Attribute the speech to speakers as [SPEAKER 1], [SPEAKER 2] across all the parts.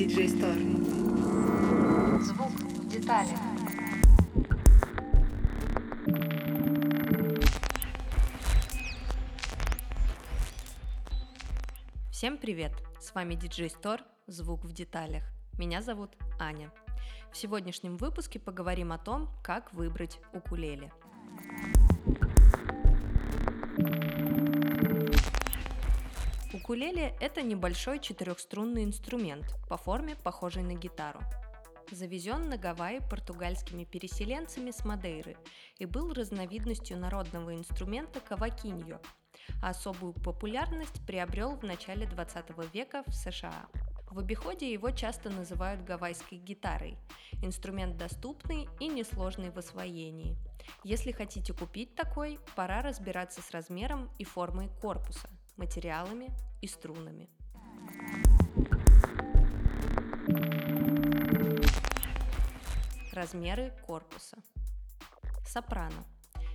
[SPEAKER 1] DJ Store.
[SPEAKER 2] Звук в деталях.
[SPEAKER 3] Всем привет! С вами DJ Store «Звук в деталях». Меня зовут Аня. В сегодняшнем выпуске поговорим о том, как выбрать укулеле. Укулеле – это небольшой четырехструнный инструмент, по форме похожий на гитару. Завезен на Гавайи португальскими переселенцами с Мадейры и был разновидностью народного инструмента кавакиньо, а особую популярность приобрел в начале 20 века в США. В обиходе его часто называют гавайской гитарой. Инструмент доступный и несложный в освоении. Если хотите купить такой, пора разбираться с размером и формой корпуса, материалами и струнами. Размеры корпуса. Сопрано.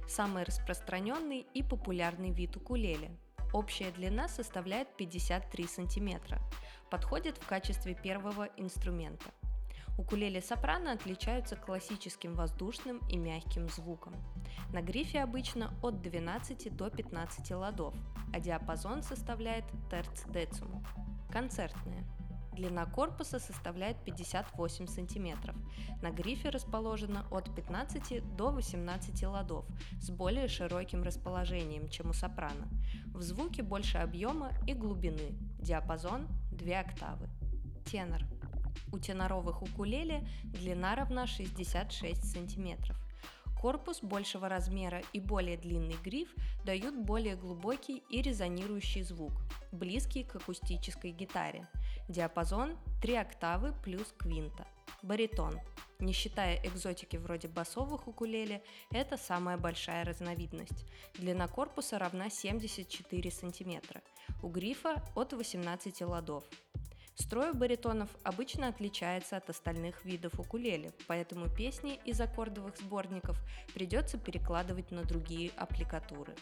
[SPEAKER 3] Самый распространенный и популярный вид укулеле. Общая длина составляет 53 сантиметра. Подходит в качестве первого инструмента. Укулеле сопрано отличаются классическим воздушным и мягким звуком. На грифе обычно от 12 до 15 ладов, а диапазон составляет терц дециму. Концертная. Длина корпуса составляет 58 см. На грифе расположено от 15 до 18 ладов с более широким расположением, чем у сопрано. В звуке больше объема и глубины. Диапазон 2 октавы. Тенор. У теноровых укулеле длина равна 66 см. Корпус большего размера и более длинный гриф дают более глубокий и резонирующий звук, близкий к акустической гитаре. Диапазон 3 октавы плюс квинта. Баритон. Не считая экзотики вроде басовых укулеле, это самая большая разновидность. Длина корпуса равна 74 см. У грифа от 18 ладов. Строй баритонов обычно отличается от остальных видов укулеле, поэтому песни из аккордовых сборников придется перекладывать на другие аппликатуры.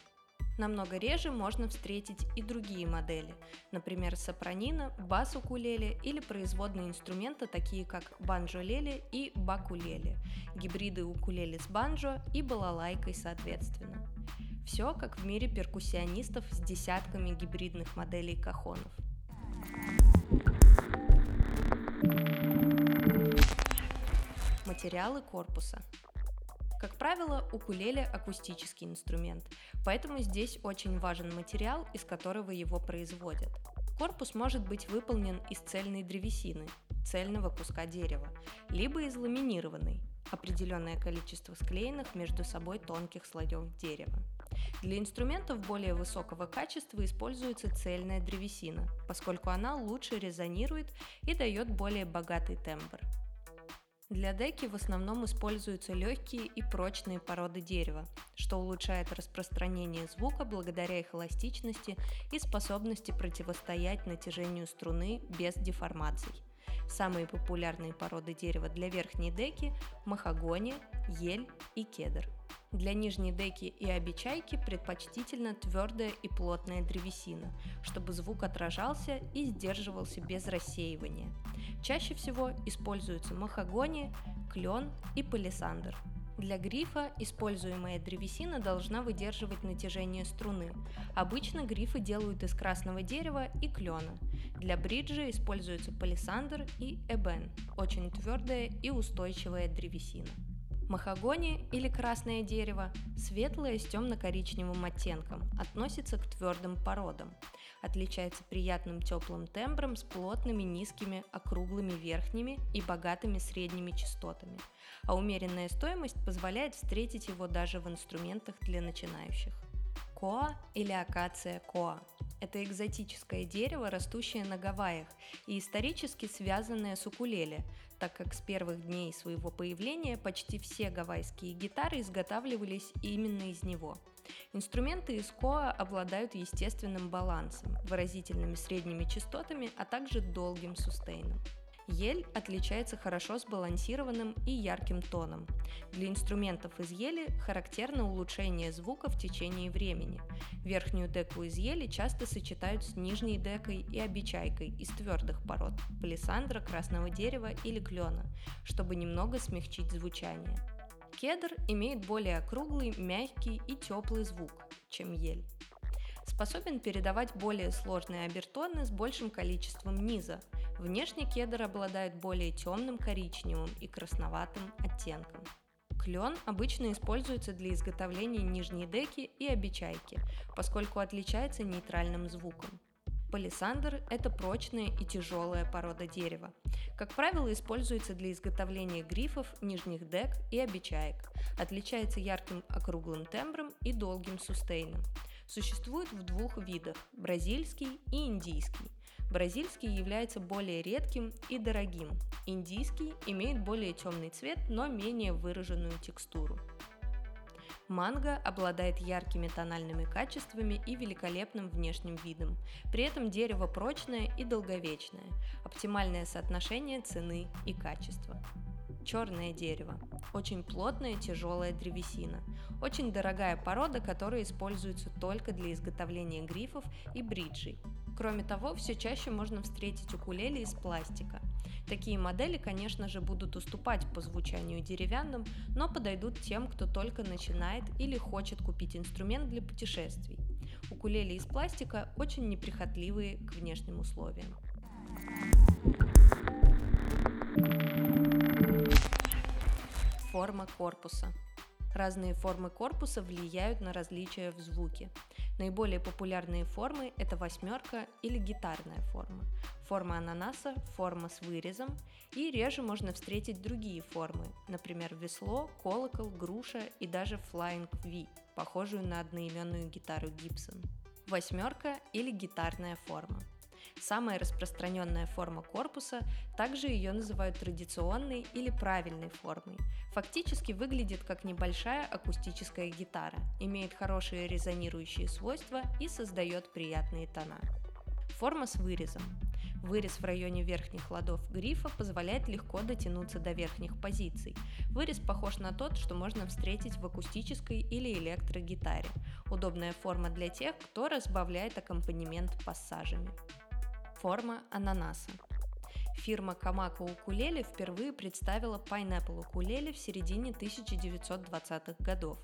[SPEAKER 3] Намного реже можно встретить и другие модели, например, сопранина, бас-укулеле или производные инструменты, такие как банджо-леле и бакулеле, гибриды укулеле с банджо и балалайкой соответственно. Все как в мире перкуссионистов с десятками гибридных моделей кахонов. Материалы корпуса. Как правило, укулеле – акустический инструмент, поэтому здесь очень важен материал, из которого его производят. Корпус может быть выполнен из цельной древесины, цельного куска дерева, либо из ламинированной, определенное количество склеенных между собой тонких слоев дерева. Для инструментов более высокого качества используется цельная древесина, поскольку она лучше резонирует и дает более богатый тембр. Для деки в основном используются легкие и прочные породы дерева, что улучшает распространение звука благодаря их эластичности и способности противостоять натяжению струны без деформаций. Самые популярные породы дерева для верхней деки – махагони, ель и кедр – для нижней деки и обечайки предпочтительно твердая и плотная древесина, чтобы звук отражался и сдерживался без рассеивания. Чаще всего используются махагони, клен и палисандр. Для грифа используемая древесина должна выдерживать натяжение струны. Обычно грифы делают из красного дерева и клена. Для бриджа используются палисандр и эбен, очень твердая и устойчивая древесина. Махагони или красное дерево светлое с темно-коричневым оттенком, относится к твердым породам. Отличается приятным теплым тембром с плотными низкими округлыми верхними и богатыми средними частотами. А умеренная стоимость позволяет встретить его даже в инструментах для начинающих. Коа или акация коа это экзотическое дерево, растущее на Гавайях и исторически связанное с укулеле, так как с первых дней своего появления почти все гавайские гитары изготавливались именно из него. Инструменты из коа обладают естественным балансом, выразительными средними частотами, а также долгим сустейном. Ель отличается хорошо сбалансированным и ярким тоном. Для инструментов из ели характерно улучшение звука в течение времени. Верхнюю деку из ели часто сочетают с нижней декой и обечайкой из твердых пород – палисандра, красного дерева или клена, чтобы немного смягчить звучание. Кедр имеет более округлый, мягкий и теплый звук, чем ель способен передавать более сложные обертоны с большим количеством низа. Внешне кедр обладает более темным коричневым и красноватым оттенком. Клен обычно используется для изготовления нижней деки и обечайки, поскольку отличается нейтральным звуком. Палисандр – это прочная и тяжелая порода дерева. Как правило, используется для изготовления грифов, нижних дек и обечаек. Отличается ярким округлым тембром и долгим сустейном. Существует в двух видах – бразильский и индийский. Бразильский является более редким и дорогим. Индийский имеет более темный цвет, но менее выраженную текстуру. Манго обладает яркими тональными качествами и великолепным внешним видом. При этом дерево прочное и долговечное. Оптимальное соотношение цены и качества. Черное дерево. Очень плотная тяжелая древесина. Очень дорогая порода, которая используется только для изготовления грифов и бриджей. Кроме того, все чаще можно встретить укулеле из пластика. Такие модели, конечно же, будут уступать по звучанию деревянным, но подойдут тем, кто только начинает или хочет купить инструмент для путешествий. Укулеле из пластика очень неприхотливые к внешним условиям. Форма корпуса. Разные формы корпуса влияют на различия в звуке. Наиболее популярные формы – это восьмерка или гитарная форма, форма ананаса, форма с вырезом, и реже можно встретить другие формы, например, весло, колокол, груша и даже Flying V, похожую на одноименную гитару Gibson. Восьмерка или гитарная форма – Самая распространенная форма корпуса, также ее называют традиционной или правильной формой. Фактически выглядит как небольшая акустическая гитара, имеет хорошие резонирующие свойства и создает приятные тона. Форма с вырезом. Вырез в районе верхних ладов грифа позволяет легко дотянуться до верхних позиций. Вырез похож на тот, что можно встретить в акустической или электрогитаре. Удобная форма для тех, кто разбавляет аккомпанемент пассажами форма ананаса. Фирма Камако Укулеле впервые представила Pineapple Укулеле в середине 1920-х годов.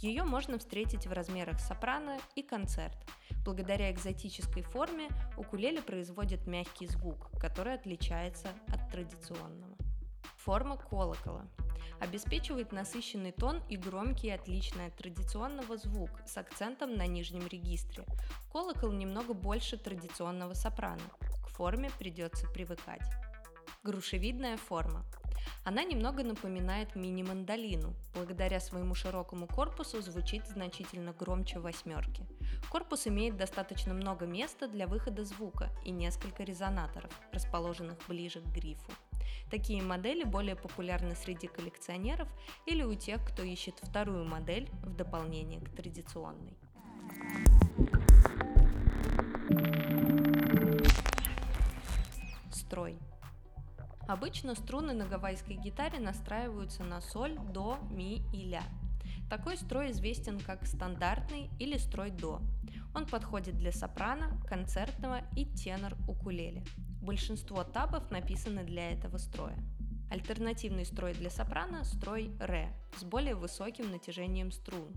[SPEAKER 3] Ее можно встретить в размерах сопрано и концерт. Благодаря экзотической форме укулеле производит мягкий звук, который отличается от традиционного. Форма колокола обеспечивает насыщенный тон и громкий, отличный от традиционного звук с акцентом на нижнем регистре. Колокол немного больше традиционного сопрано. К форме придется привыкать. Грушевидная форма. Она немного напоминает мини-мандолину. Благодаря своему широкому корпусу звучит значительно громче восьмерки. Корпус имеет достаточно много места для выхода звука и несколько резонаторов, расположенных ближе к грифу. Такие модели более популярны среди коллекционеров или у тех, кто ищет вторую модель в дополнение к традиционной. Строй. Обычно струны на гавайской гитаре настраиваются на соль, до, ми и ля. Такой строй известен как стандартный или строй до. Он подходит для сопрано, концертного и тенор укулеле. Большинство табов написаны для этого строя. Альтернативный строй для сопрано – строй ре с более высоким натяжением струн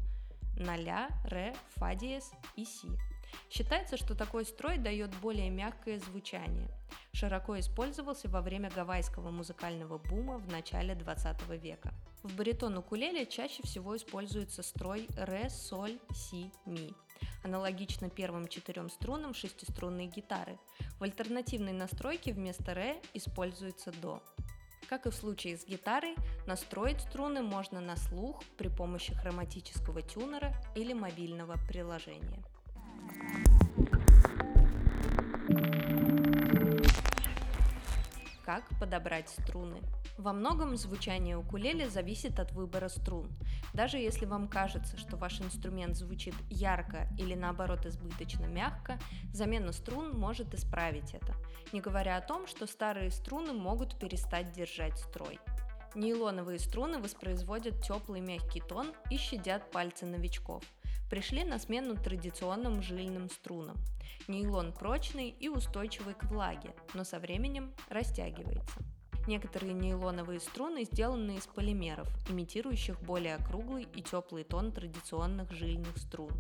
[SPEAKER 3] на ре, фа диез и си. Считается, что такой строй дает более мягкое звучание. Широко использовался во время гавайского музыкального бума в начале 20 века. В баритон укулеле чаще всего используется строй ре, соль, си, ми аналогично первым четырем струнам шестиструнной гитары. В альтернативной настройке вместо ре используется до. Как и в случае с гитарой, настроить струны можно на слух при помощи хроматического тюнера или мобильного приложения. Как подобрать струны? Во многом звучание укулеле зависит от выбора струн. Даже если вам кажется, что ваш инструмент звучит ярко или наоборот избыточно мягко, замена струн может исправить это, не говоря о том, что старые струны могут перестать держать строй. Нейлоновые струны воспроизводят теплый мягкий тон и щадят пальцы новичков. Пришли на смену традиционным жильным струнам. Нейлон прочный и устойчивый к влаге, но со временем растягивается. Некоторые нейлоновые струны сделаны из полимеров, имитирующих более округлый и теплый тон традиционных жильных струн.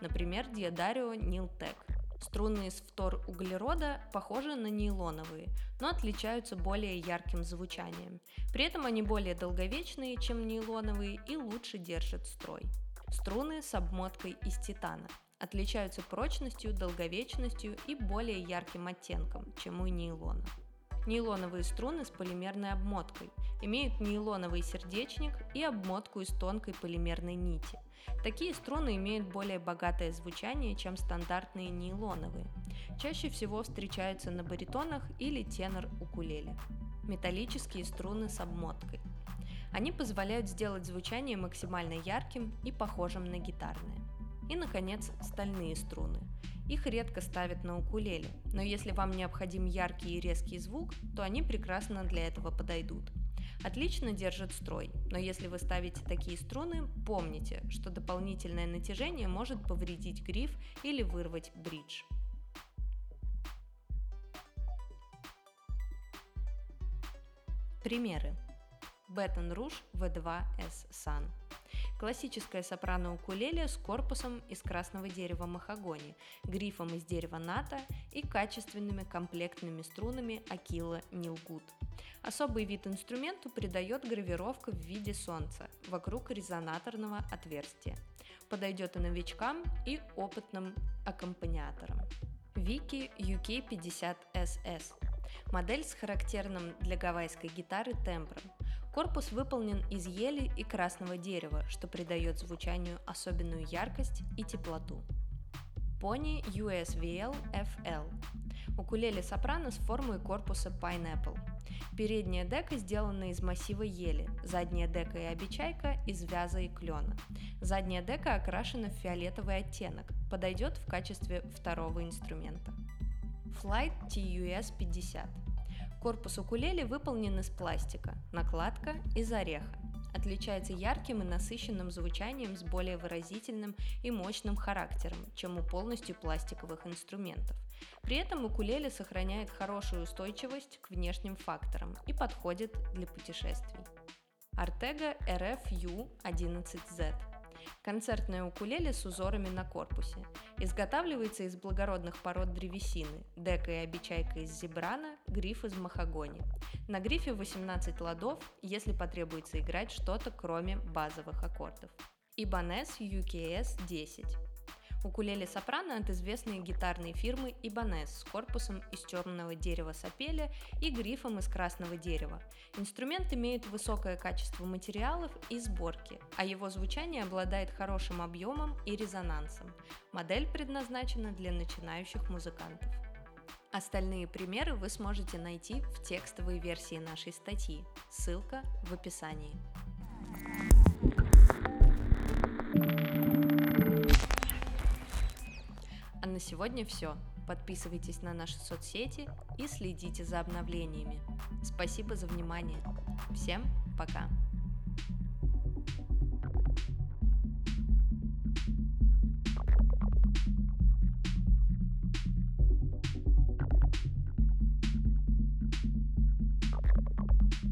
[SPEAKER 3] Например, Diodario Niltec. Струны из фтор-углерода похожи на нейлоновые, но отличаются более ярким звучанием. При этом они более долговечные, чем нейлоновые и лучше держат строй. Струны с обмоткой из титана отличаются прочностью, долговечностью и более ярким оттенком, чем у нейлона. Нейлоновые струны с полимерной обмоткой имеют нейлоновый сердечник и обмотку из тонкой полимерной нити. Такие струны имеют более богатое звучание, чем стандартные нейлоновые. Чаще всего встречаются на баритонах или тенор-укулеле. Металлические струны с обмоткой. Они позволяют сделать звучание максимально ярким и похожим на гитарное. И, наконец, стальные струны. Их редко ставят на укулеле, но если вам необходим яркий и резкий звук, то они прекрасно для этого подойдут. Отлично держат строй, но если вы ставите такие струны, помните, что дополнительное натяжение может повредить гриф или вырвать бридж. Примеры. Baton Rouge V2S Sun – Классическая сопрано-укулеле с корпусом из красного дерева махагони, грифом из дерева ната и качественными комплектными струнами Акила Нилгуд. Особый вид инструменту придает гравировка в виде солнца вокруг резонаторного отверстия. Подойдет и новичкам, и опытным аккомпаниаторам. Вики UK50SS Модель с характерным для гавайской гитары тембром. Корпус выполнен из ели и красного дерева, что придает звучанию особенную яркость и теплоту. Pony USVL FL. Укулеле сопрано с формой корпуса Pineapple. Передняя дека сделана из массива ели, задняя дека и обечайка из вяза и клена. Задняя дека окрашена в фиолетовый оттенок, подойдет в качестве второго инструмента. Flight TUS 50 Корпус укулеле выполнен из пластика, накладка из ореха. Отличается ярким и насыщенным звучанием с более выразительным и мощным характером, чем у полностью пластиковых инструментов. При этом укулеле сохраняет хорошую устойчивость к внешним факторам и подходит для путешествий. Артега RFU 11Z Концертная укулеле с узорами на корпусе. Изготавливается из благородных пород древесины, дека и обечайка из зебрана, гриф из махагони. На грифе 18 ладов, если потребуется играть что-то кроме базовых аккордов. Ibanez UKS 10 Укулеле сопрано от известной гитарной фирмы Ibanez с корпусом из темного дерева сапеля и грифом из красного дерева. Инструмент имеет высокое качество материалов и сборки, а его звучание обладает хорошим объемом и резонансом. Модель предназначена для начинающих музыкантов. Остальные примеры вы сможете найти в текстовой версии нашей статьи. Ссылка в описании. На сегодня все. Подписывайтесь на наши соцсети и следите за обновлениями. Спасибо за внимание. Всем пока!